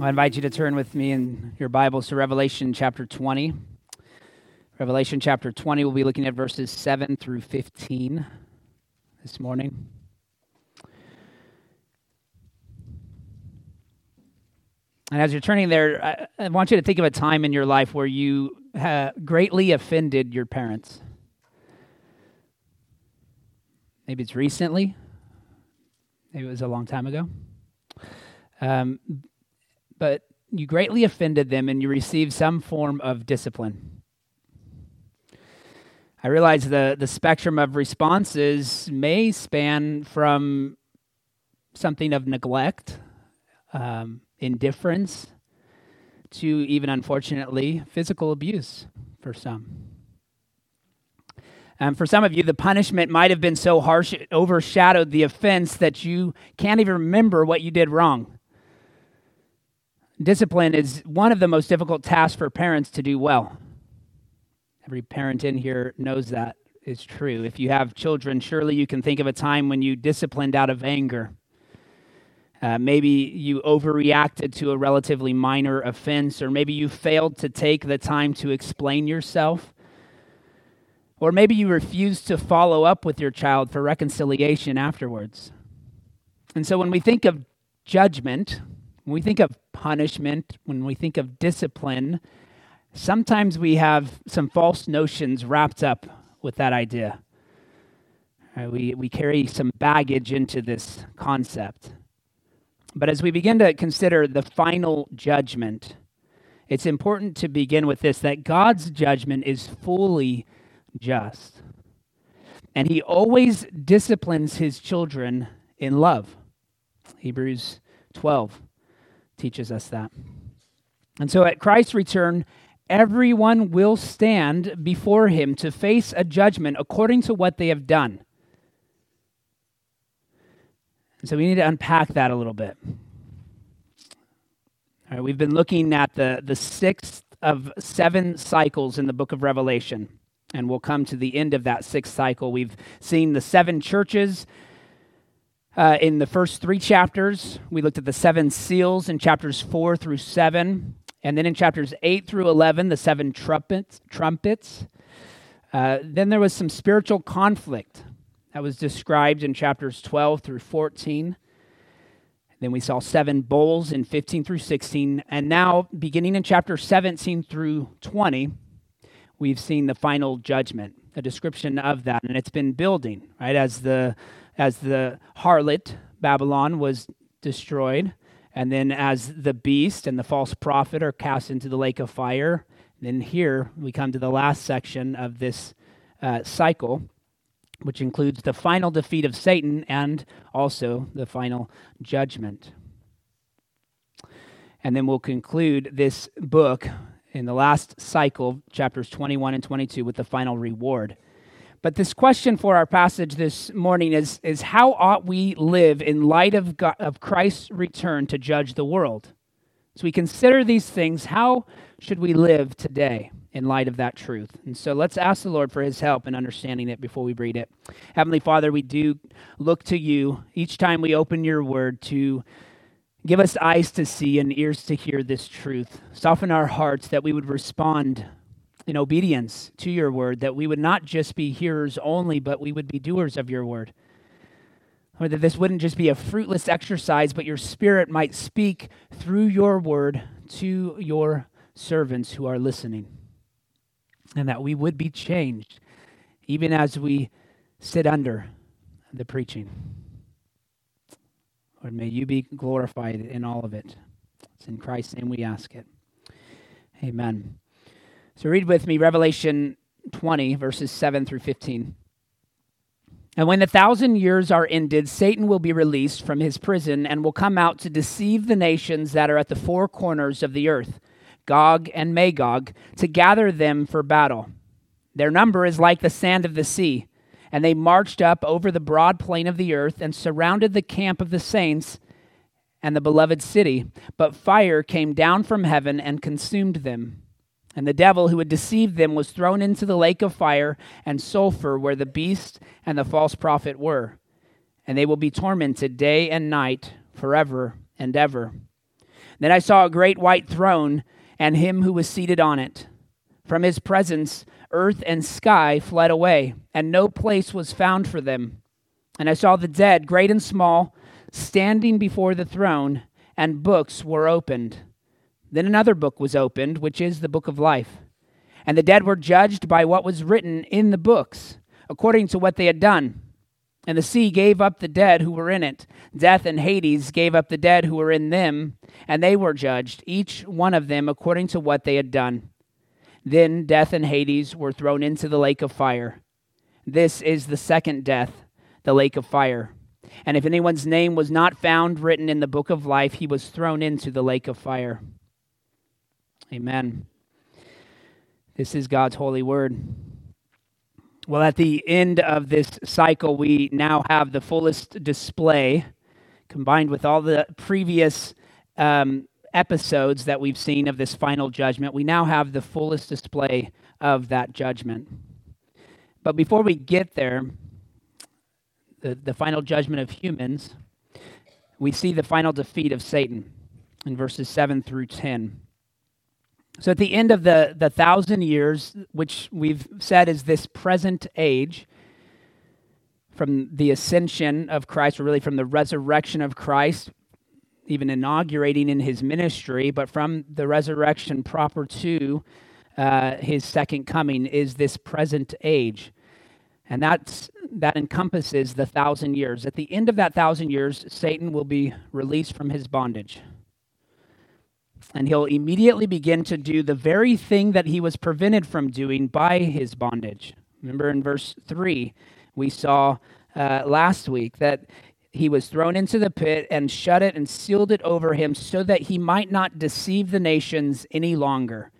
I invite you to turn with me in your Bibles to Revelation chapter 20. Revelation chapter 20, we'll be looking at verses 7 through 15 this morning. And as you're turning there, I, want you to think of a time in your life where you greatly offended your parents. Maybe it's recently, maybe it was a long time ago. Um, but you greatly offended them and you received some form of discipline. I realize the, the spectrum of responses may span from something of neglect, um, indifference, to even unfortunately physical abuse for some. Um, for some of you, the punishment might have been so harsh it overshadowed the offense that you can't even remember what you did wrong. Discipline is one of the most difficult tasks for parents to do well. Every parent in here knows that is true. If you have children, surely you can think of a time when you disciplined out of anger. Uh, maybe you overreacted to a relatively minor offense, or maybe you failed to take the time to explain yourself. Or maybe you refused to follow up with your child for reconciliation afterwards. And so when we think of judgment, when we think of punishment, when we think of discipline, sometimes we have some false notions wrapped up with that idea. Right, we, we carry some baggage into this concept. But as we begin to consider the final judgment, it's important to begin with this that God's judgment is fully just. And he always disciplines his children in love. Hebrews 12 teaches us that. And so at Christ's return, everyone will stand before him to face a judgment according to what they have done. And so we need to unpack that a little bit. All right, we've been looking at the, the sixth of seven cycles in the book of Revelation, and we'll come to the end of that sixth cycle. We've seen the seven churches uh, in the first three chapters, we looked at the seven seals in chapters four through seven. And then in chapters 8 through 11, the seven trumpets. trumpets. Uh, then there was some spiritual conflict that was described in chapters 12 through 14. Then we saw seven bowls in 15 through 16. And now, beginning in chapter 17 through 20, we've seen the final judgment, a description of that. And it's been building, right? As the as the harlot, Babylon, was destroyed, and then as the beast and the false prophet are cast into the lake of fire. Then here we come to the last section of this uh, cycle, which includes the final defeat of Satan and also the final judgment. And then we'll conclude this book in the last cycle, chapters 21 and 22, with the final reward. But this question for our passage this morning is, is how ought we live in light of, God, of Christ's return to judge the world? So we consider these things. How should we live today in light of that truth? And so let's ask the Lord for his help in understanding it before we read it. Heavenly Father, we do look to you each time we open your word to give us eyes to see and ears to hear this truth. Soften our hearts that we would respond in obedience to your word, that we would not just be hearers only, but we would be doers of your word. Or that this wouldn't just be a fruitless exercise, but your spirit might speak through your word to your servants who are listening. And that we would be changed even as we sit under the preaching. Lord, may you be glorified in all of it. It's in Christ's name we ask it. Amen. So read with me Revelation 20, verses 7 through 15. And when the thousand years are ended, Satan will be released from his prison and will come out to deceive the nations that are at the four corners of the earth, Gog and Magog, to gather them for battle. Their number is like the sand of the sea. And they marched up over the broad plain of the earth and surrounded the camp of the saints and the beloved city. But fire came down from heaven and consumed them. And the devil who had deceived them was thrown into the lake of fire and sulfur where the beast and the false prophet were. And they will be tormented day and night forever and ever. Then I saw a great white throne and him who was seated on it. From his presence, earth and sky fled away, and no place was found for them. And I saw the dead, great and small, standing before the throne, and books were opened. Then another book was opened, which is the book of life. And the dead were judged by what was written in the books, according to what they had done. And the sea gave up the dead who were in it. Death and Hades gave up the dead who were in them, and they were judged, each one of them according to what they had done. Then death and Hades were thrown into the lake of fire. This is the second death, the lake of fire. And if anyone's name was not found written in the book of life, he was thrown into the lake of fire. Amen. This is God's holy word. Well, at the end of this cycle, we now have the fullest display, combined with all the previous um, episodes that we've seen of this final judgment. We now have the fullest display of that judgment. But before we get there, the, the final judgment of humans, we see the final defeat of Satan in verses 7 through 10. So at the end of the, the thousand years, which we've said is this present age, from the ascension of Christ, or really from the resurrection of Christ, even inaugurating in his ministry, but from the resurrection proper to uh, his second coming, is this present age. And that's, that encompasses the thousand years. At the end of that thousand years, Satan will be released from his bondage and he'll immediately begin to do the very thing that he was prevented from doing by his bondage. Remember in verse 3, we saw uh, last week that he was thrown into the pit and shut it and sealed it over him so that he might not deceive the nations any longer.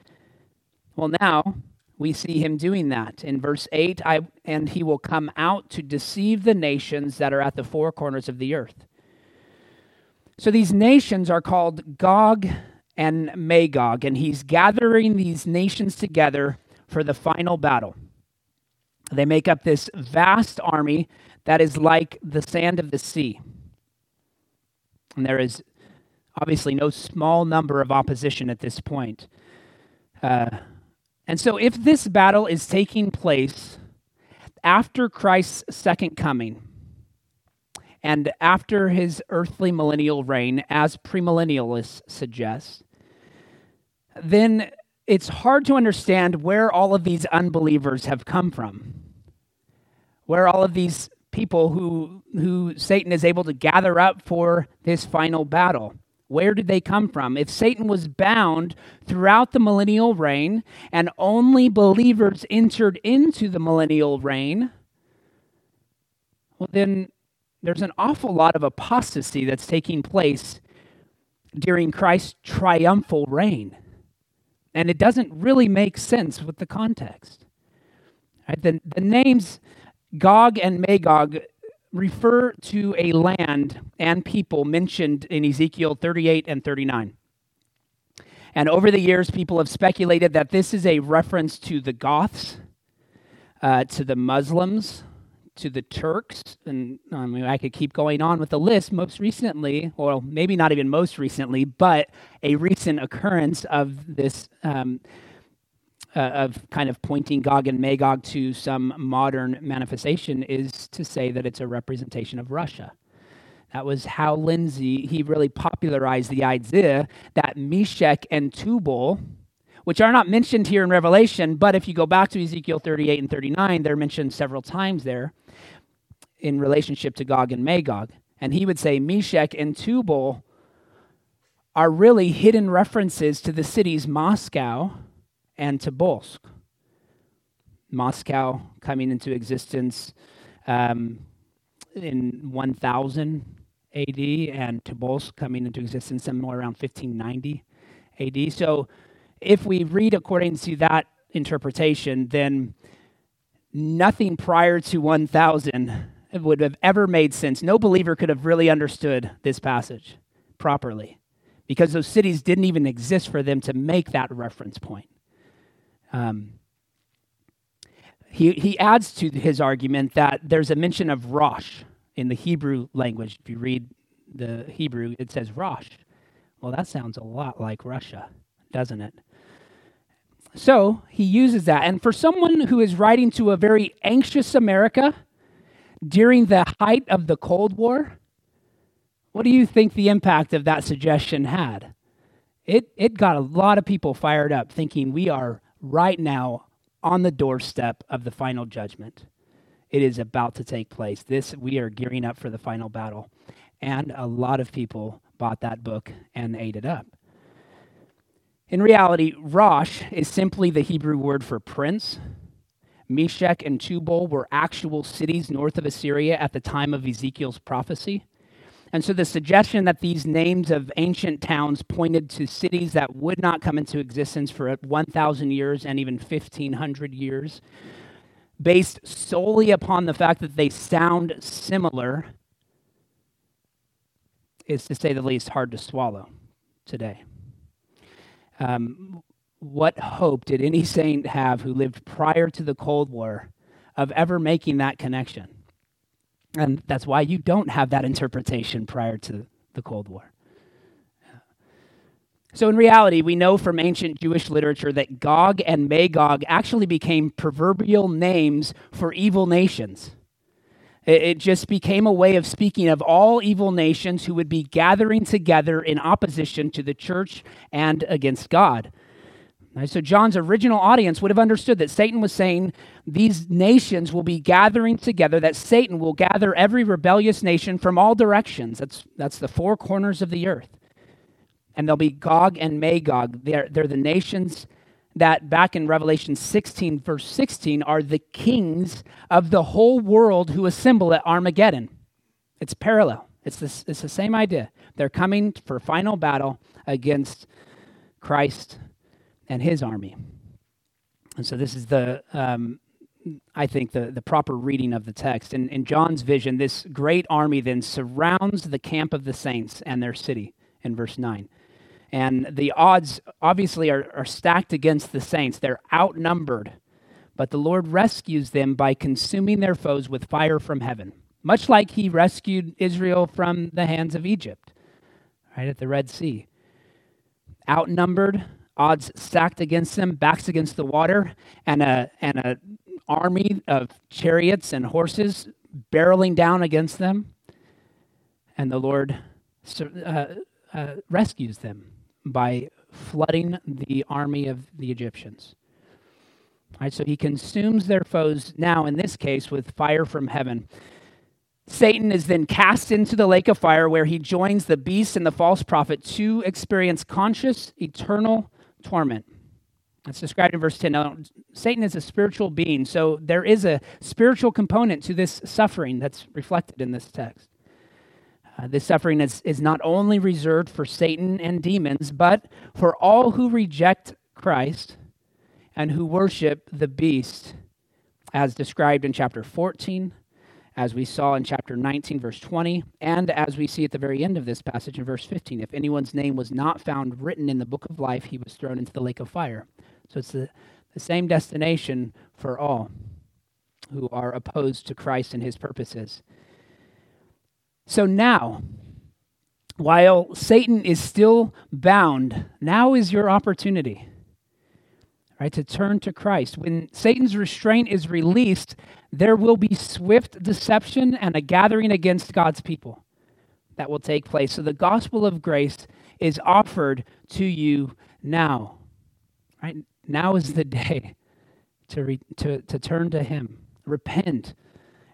Well, now we see him doing that. In verse 8, I, and he will come out to deceive the nations that are at the four corners of the earth. So these nations are called Gog and Magog, and he's gathering these nations together for the final battle. They make up this vast army that is like the sand of the sea. And there is obviously no small number of opposition at this point. Uh, and so, if this battle is taking place after Christ's second coming, and after his earthly millennial reign, as premillennialists suggest, then it's hard to understand where all of these unbelievers have come from. Where all of these people who, who Satan is able to gather up for this final battle. Where did they come from? If Satan was bound throughout the millennial reign and only believers entered into the millennial reign, well, then there's an awful lot of apostasy that's taking place during Christ's triumphal reign. And it doesn't really make sense with the context. Right? The, the names Gog and Magog refer to a land and people mentioned in Ezekiel 38 and 39. And over the years, people have speculated that this is a reference to the Goths, uh, to the Muslims, to the Turks, and I mean, I could keep going on with the list. Most recently, or maybe not even most recently, but a recent occurrence of this, um, uh, of kind of pointing Gog and Magog to some modern manifestation, is to say that it's a representation of Russia. That was Hal Lindsey, he really popularized the idea that Meshech and Tubal, which are not mentioned here in Revelation, but if you go back to Ezekiel 38 and 39, they're mentioned several times there in relationship to Gog and Magog. And he would say Meshech and Tubal are really hidden references to the cities Moscow and Tobolsk. Moscow coming into existence um, in 1000 AD and Tobolsk coming into existence somewhere around 1590 AD. So if we read according to that interpretation, then nothing prior to 1000 would have ever made sense. No believer could have really understood this passage properly because those cities didn't even exist for them to make that reference point. Um, he, he adds to his argument that there's a mention of Rosh in the Hebrew language. If you read the Hebrew, it says Rosh. Well, that sounds a lot like Russia, doesn't it? So he uses that. And for someone who is writing to a very anxious America during the height of the Cold War, what do you think the impact of that suggestion had? It, it got a lot of people fired up thinking we are right now on the doorstep of the final judgment. It is about to take place. This we are gearing up for the final battle. And a lot of people bought that book and ate it up. In reality, Rosh is simply the Hebrew word for prince. Meshech and Tubal were actual cities north of Assyria at the time of Ezekiel's prophecy. And so the suggestion that these names of ancient towns pointed to cities that would not come into existence for 1,000 years and even 1,500 years, based solely upon the fact that they sound similar, is to say the least hard to swallow today. Um, what hope did any saint have who lived prior to the Cold War of ever making that connection? And that's why you don't have that interpretation prior to the Cold War. So, in reality, we know from ancient Jewish literature that Gog and Magog actually became proverbial names for evil nations. It just became a way of speaking of all evil nations who would be gathering together in opposition to the church and against God. So, John's original audience would have understood that Satan was saying these nations will be gathering together, that Satan will gather every rebellious nation from all directions. That's, that's the four corners of the earth. And there'll be Gog and Magog. They're, they're the nations that, back in Revelation 16, verse 16, are the kings of the whole world who assemble at Armageddon. It's parallel, it's, this, it's the same idea. They're coming for final battle against Christ and his army. And so this is the, um, I think, the, the proper reading of the text. In, in John's vision, this great army then surrounds the camp of the saints and their city in verse 9. And the odds obviously are, are stacked against the saints. They're outnumbered. But the Lord rescues them by consuming their foes with fire from heaven, much like he rescued Israel from the hands of Egypt, right at the Red Sea. Outnumbered, odds stacked against them, backs against the water, and a and a army of chariots and horses barreling down against them, and the Lord uh, uh, rescues them by flooding the army of the Egyptians. All right, so he consumes their foes now, in this case, with fire from heaven. Satan is then cast into the lake of fire where he joins the beast and the false prophet to experience conscious, eternal torment. That's described in verse 10. Now, Satan is a spiritual being, so there is a spiritual component to this suffering that's reflected in this text. Uh, this suffering is, is not only reserved for Satan and demons, but for all who reject Christ and who worship the beast, as described in chapter 14, as we saw in chapter 19, verse 20, and as we see at the very end of this passage in verse 15. If anyone's name was not found written in the book of life, he was thrown into the lake of fire. So it's the, the same destination for all who are opposed to Christ and his purposes. So now, while Satan is still bound, now is your opportunity. Right, to turn to Christ. When Satan's restraint is released, there will be swift deception and a gathering against God's people that will take place. So the gospel of grace is offered to you now. Right? Now is the day to, re- to, to turn to Him, repent,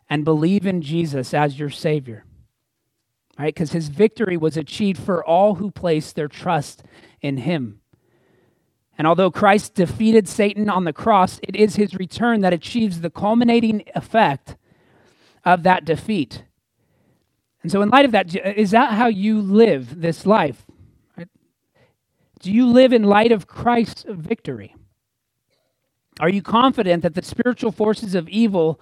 and believe in Jesus as your Savior. Right? Because His victory was achieved for all who place their trust in Him. And although Christ defeated Satan on the cross, it is his return that achieves the culminating effect of that defeat. And so, in light of that, is that how you live this life? Do you live in light of Christ's victory? Are you confident that the spiritual forces of evil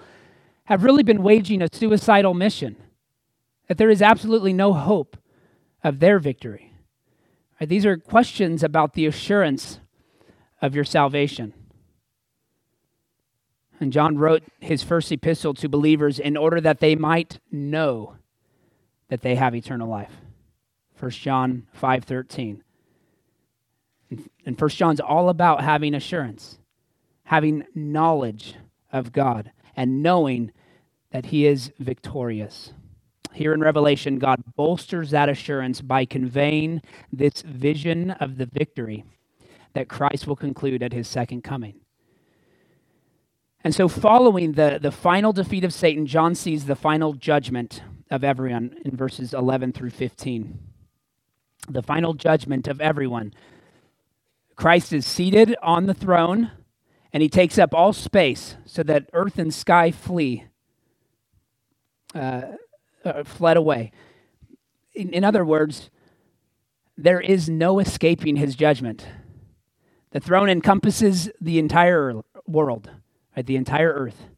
have really been waging a suicidal mission? That there is absolutely no hope of their victory? Right, these are questions about the assurance of your salvation. And John wrote his first epistle to believers in order that they might know that they have eternal life 1 John 5:13. And 1 John's all about having assurance, having knowledge of God, and knowing that he is victorious. Here in Revelation, God bolsters that assurance by conveying this vision of the victory that Christ will conclude at his second coming. And so, following the, the final defeat of Satan, John sees the final judgment of everyone in verses 11 through 15. The final judgment of everyone. Christ is seated on the throne, and he takes up all space so that earth and sky flee, uh, uh, fled away. In, in other words, there is no escaping his judgment. The throne encompasses the entire world, right? the entire earth.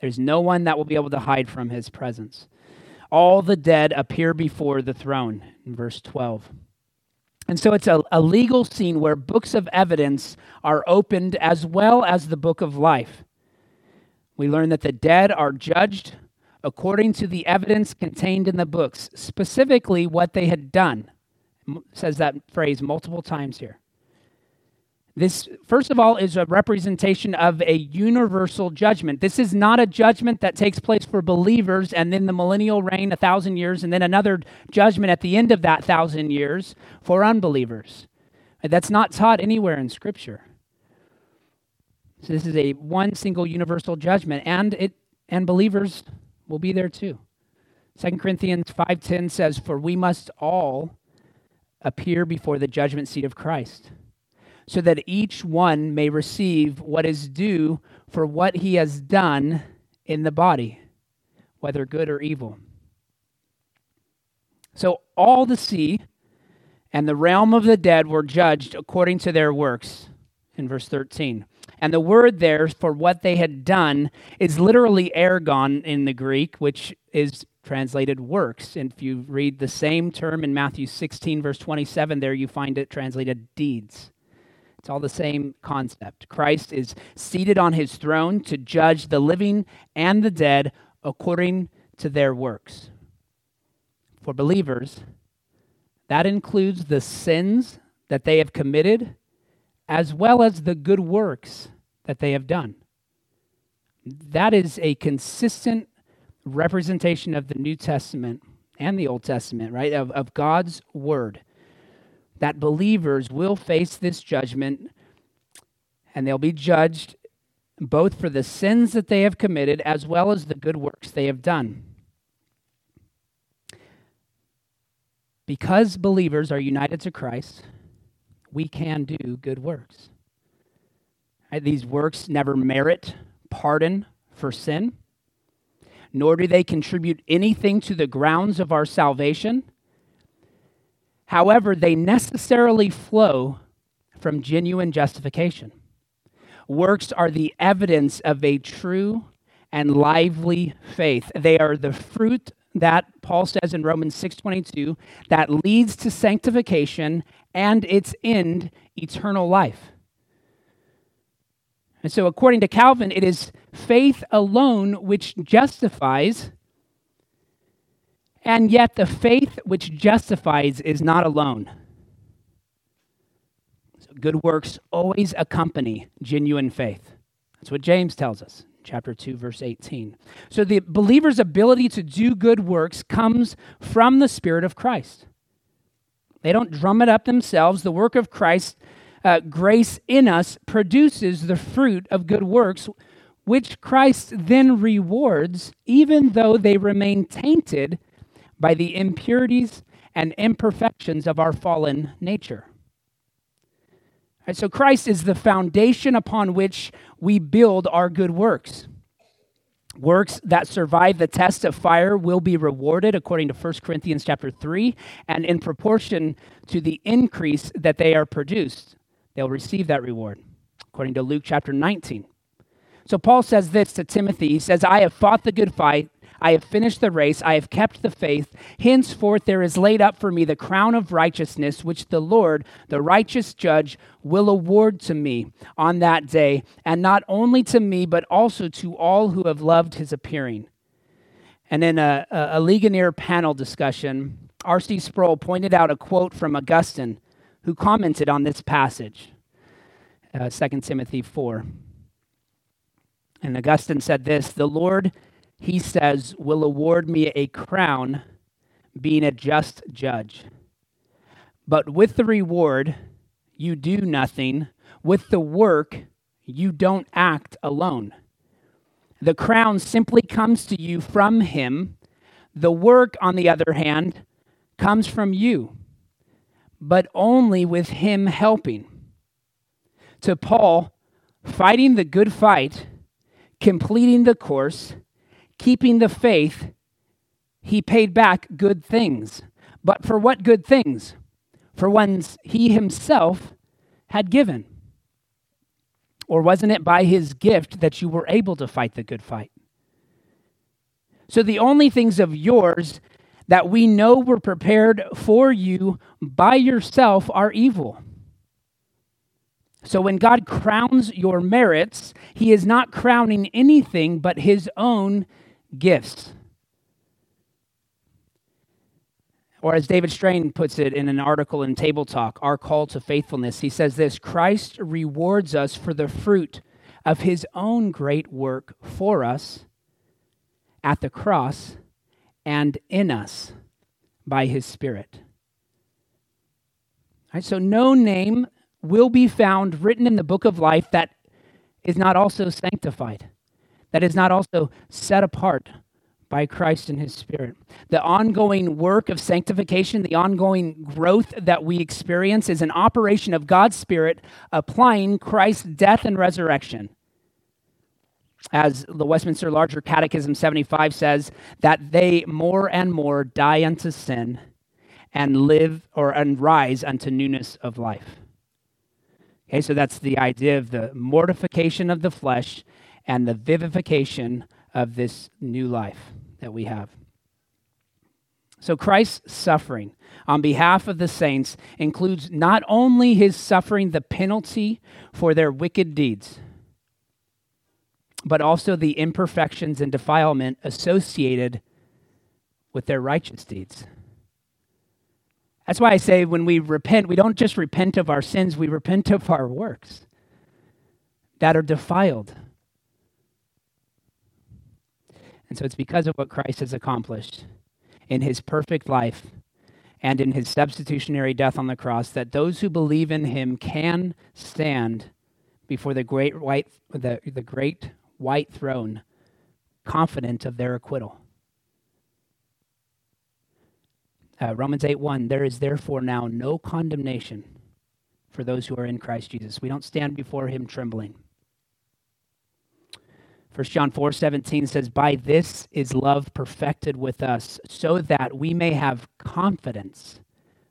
There's no one that will be able to hide from his presence. All the dead appear before the throne, in verse 12. And so it's a, a legal scene where books of evidence are opened as well as the book of life. We learn that the dead are judged according to the evidence contained in the books, specifically what they had done. It says that phrase multiple times here. This, first of all, is a representation of a universal judgment. This is not a judgment that takes place for believers and then the millennial reign, a thousand years, and then another judgment at the end of that thousand years for unbelievers. That's not taught anywhere in Scripture. So this is a one single universal judgment, and it and believers will be there too. 2 Corinthians 5:10 says, "For we must all appear before the judgment seat of Christ." so that each one may receive what is due for what he has done in the body, whether good or evil. So all the sea and the realm of the dead were judged according to their works, in verse 13. And the word there for what they had done is literally ergon in the Greek, which is translated works. And if you read the same term in Matthew 16, verse 27, there you find it translated deeds. It's all the same concept. Christ is seated on his throne to judge the living and the dead according to their works. For believers, that includes the sins that they have committed as well as the good works that they have done. That is a consistent representation of the New Testament and the Old Testament, right? Of, of God's Word that believers will face this judgment and they'll be judged both for the sins that they have committed as well as the good works they have done. Because believers are united to Christ, we can do good works. These works never merit pardon for sin, nor do they contribute anything to the grounds of our salvation However, they necessarily flow from genuine justification. Works are the evidence of a true and lively faith. They are the fruit that Paul says in Romans 6:22 that leads to sanctification and its end eternal life. And so according to Calvin it is faith alone which justifies and yet, the faith which justifies is not alone. So good works always accompany genuine faith. That's what James tells us, chapter 2, verse 18. So the believer's ability to do good works comes from the Spirit of Christ. They don't drum it up themselves. The work of Christ, uh, grace in us, produces the fruit of good works, which Christ then rewards, even though they remain tainted by the impurities and imperfections of our fallen nature. Right, so Christ is the foundation upon which we build our good works. Works that survive the test of fire will be rewarded according to 1 Corinthians chapter 3 and in proportion to the increase that they are produced they'll receive that reward according to Luke chapter 19. So Paul says this to Timothy. He says, "I have fought the good fight, I have finished the race. I have kept the faith. Henceforth, there is laid up for me the crown of righteousness, which the Lord, the righteous judge, will award to me on that day, and not only to me, but also to all who have loved his appearing. And in a, a, a Ligonier panel discussion, R.C. Sproul pointed out a quote from Augustine, who commented on this passage, uh, 2 Timothy 4. And Augustine said this The Lord, he says, will award me a crown, being a just judge. But with the reward, you do nothing. With the work, you don't act alone. The crown simply comes to you from him. The work, on the other hand, comes from you, but only with him helping. To Paul, fighting the good fight, completing the course, keeping the faith, he paid back good things. But for what good things? For ones he himself had given. Or wasn't it by his gift that you were able to fight the good fight? So the only things of yours that we know were prepared for you by yourself are evil. So when God crowns your merits, he is not crowning anything but his own gifts. Or as David Strain puts it in an article in Table Talk, Our Call to Faithfulness, he says this Christ rewards us for the fruit of his own great work for us at the cross and in us by his Spirit. Right, so no name will be found written in the book of life that is not also sanctified, that is not also set apart by Christ and His Spirit. The ongoing work of sanctification, the ongoing growth that we experience, is an operation of God's Spirit applying Christ's death and resurrection. As the Westminster Larger Catechism 75 says, that they more and more die unto sin and live or and rise unto newness of life. Okay, so that's the idea of the mortification of the flesh and the vivification of this new life that we have. So Christ's suffering on behalf of the saints includes not only his suffering the penalty for their wicked deeds, but also the imperfections and defilement associated with their righteous deeds. That's why I say when we repent, we don't just repent of our sins, we repent of our works that are defiled and so it's because of what Christ has accomplished in his perfect life and in his substitutionary death on the cross that those who believe in him can stand before the great white the, the great white throne confident of their acquittal. Uh, Romans 8 1, there is therefore now no condemnation for those who are in Christ Jesus. We don't stand before him trembling. 1 John 4 17 says, By this is love perfected with us, so that we may have confidence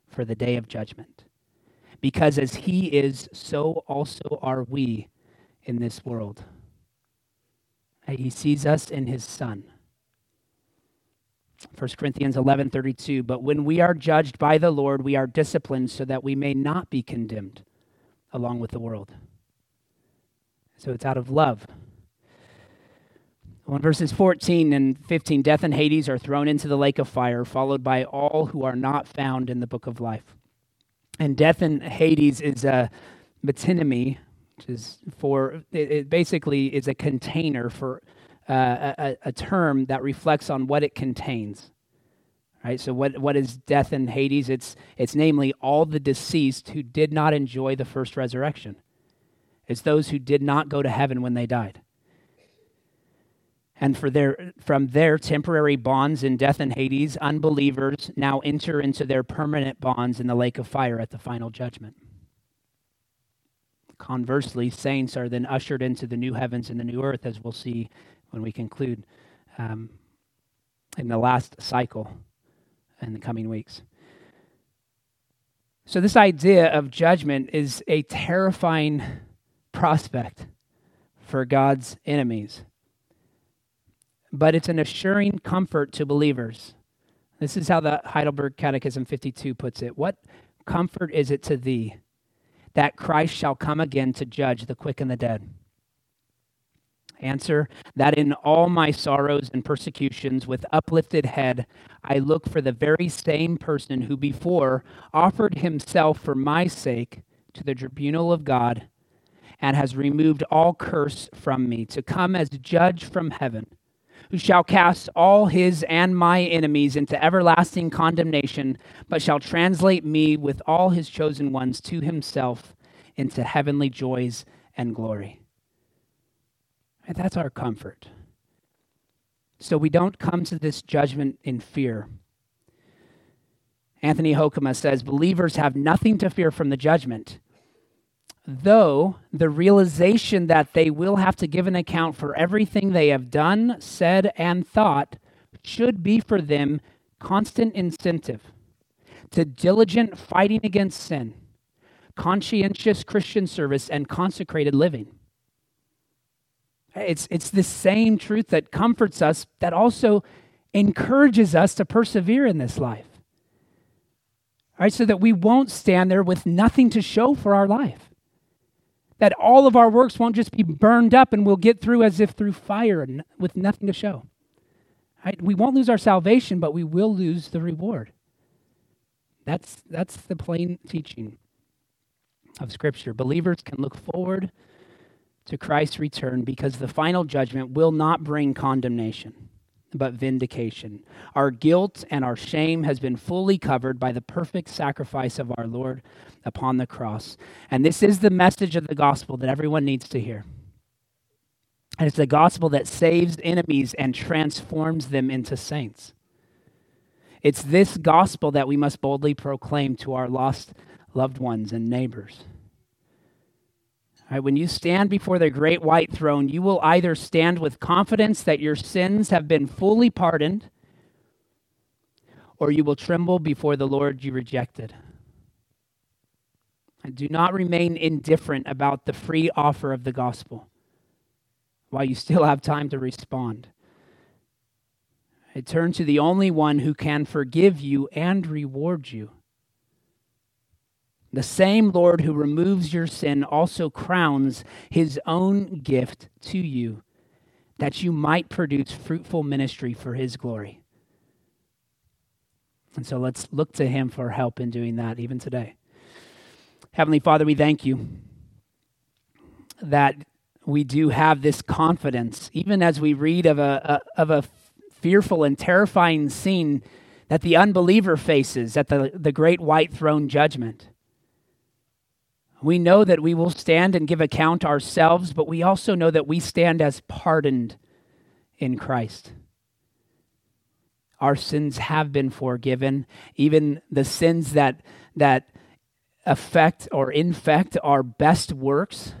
for the day of judgment. Because as he is, so also are we in this world. He sees us in his Son. 1 Corinthians 11 32, but when we are judged by the Lord, we are disciplined so that we may not be condemned along with the world. So it's out of love well, in verses 14 and 15, death and Hades are thrown into the lake of fire, followed by all who are not found in the book of life. And death and Hades is a metonymy, which is for, it, it basically is a container for uh, a, a term that reflects on what it contains. Right? So what, what is death and Hades? It's, it's namely all the deceased who did not enjoy the first resurrection. It's those who did not go to heaven when they died and for their, from their temporary bonds in death and Hades, unbelievers now enter into their permanent bonds in the lake of fire at the final judgment. Conversely, saints are then ushered into the new heavens and the new earth, as we'll see when we conclude um, in the last cycle in the coming weeks. So, this idea of judgment is a terrifying prospect for God's enemies but it's an assuring comfort to believers. This is how the Heidelberg Catechism 52 puts it. What comfort is it to thee that Christ shall come again to judge the quick and the dead? Answer that in all my sorrows and persecutions, with uplifted head, I look for the very same person who before offered himself for my sake to the tribunal of God and has removed all curse from me, to come as judge from heaven, who shall cast all his and my enemies into everlasting condemnation, but shall translate me with all his chosen ones to himself into heavenly joys and glory. And that's our comfort. So we don't come to this judgment in fear. Anthony Hoekema says believers have nothing to fear from the judgment, though the realization that they will have to give an account for everything they have done, said, and thought should be for them constant incentive to diligent fighting against sin, conscientious Christian service, and consecrated living. It's, it's the same truth that comforts us that also encourages us to persevere in this life. All right, so that we won't stand there with nothing to show for our life. That all of our works won't just be burned up and we'll get through as if through fire and with nothing to show. Right? We won't lose our salvation, but we will lose the reward. That's, that's the plain teaching of Scripture. Believers can look forward to Christ's return because the final judgment will not bring condemnation, but vindication. Our guilt and our shame has been fully covered by the perfect sacrifice of our Lord upon the cross. And this is the message of the gospel that everyone needs to hear. And it's the gospel that saves enemies and transforms them into saints. It's this gospel that we must boldly proclaim to our lost loved ones and neighbors. Right, when you stand before the great white throne, you will either stand with confidence that your sins have been fully pardoned, or you will tremble before the Lord you rejected. And do not remain indifferent about the free offer of the gospel while you still have time to respond. I turn to the only one who can forgive you and reward you. The same Lord who removes your sin also crowns his own gift to you, that you might produce fruitful ministry for his glory. And so let's look to him for help in doing that even today. Heavenly Father, we thank you that we do have this confidence, even as we read of a, a of a fearful and terrifying scene that the unbeliever faces at the, the great white throne judgment. We know that we will stand and give account ourselves, but we also know that we stand as pardoned in Christ. Our sins have been forgiven, even the sins that, that affect or infect our best works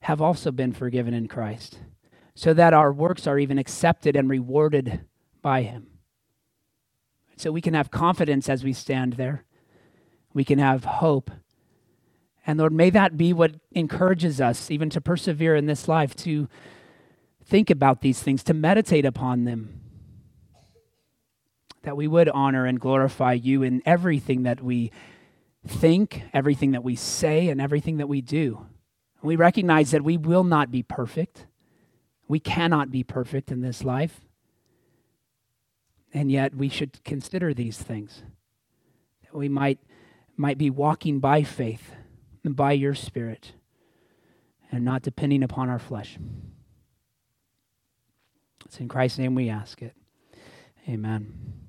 have also been forgiven in Christ, so that our works are even accepted and rewarded by Him. So we can have confidence as we stand there. We can have hope and Lord, may that be what encourages us even to persevere in this life, to think about these things, to meditate upon them. That we would honor and glorify you in everything that we think, everything that we say, and everything that we do. We recognize that we will not be perfect. We cannot be perfect in this life. And yet we should consider these things. That we might, might be walking by faith by your Spirit and not depending upon our flesh. It's in Christ's name we ask it. Amen.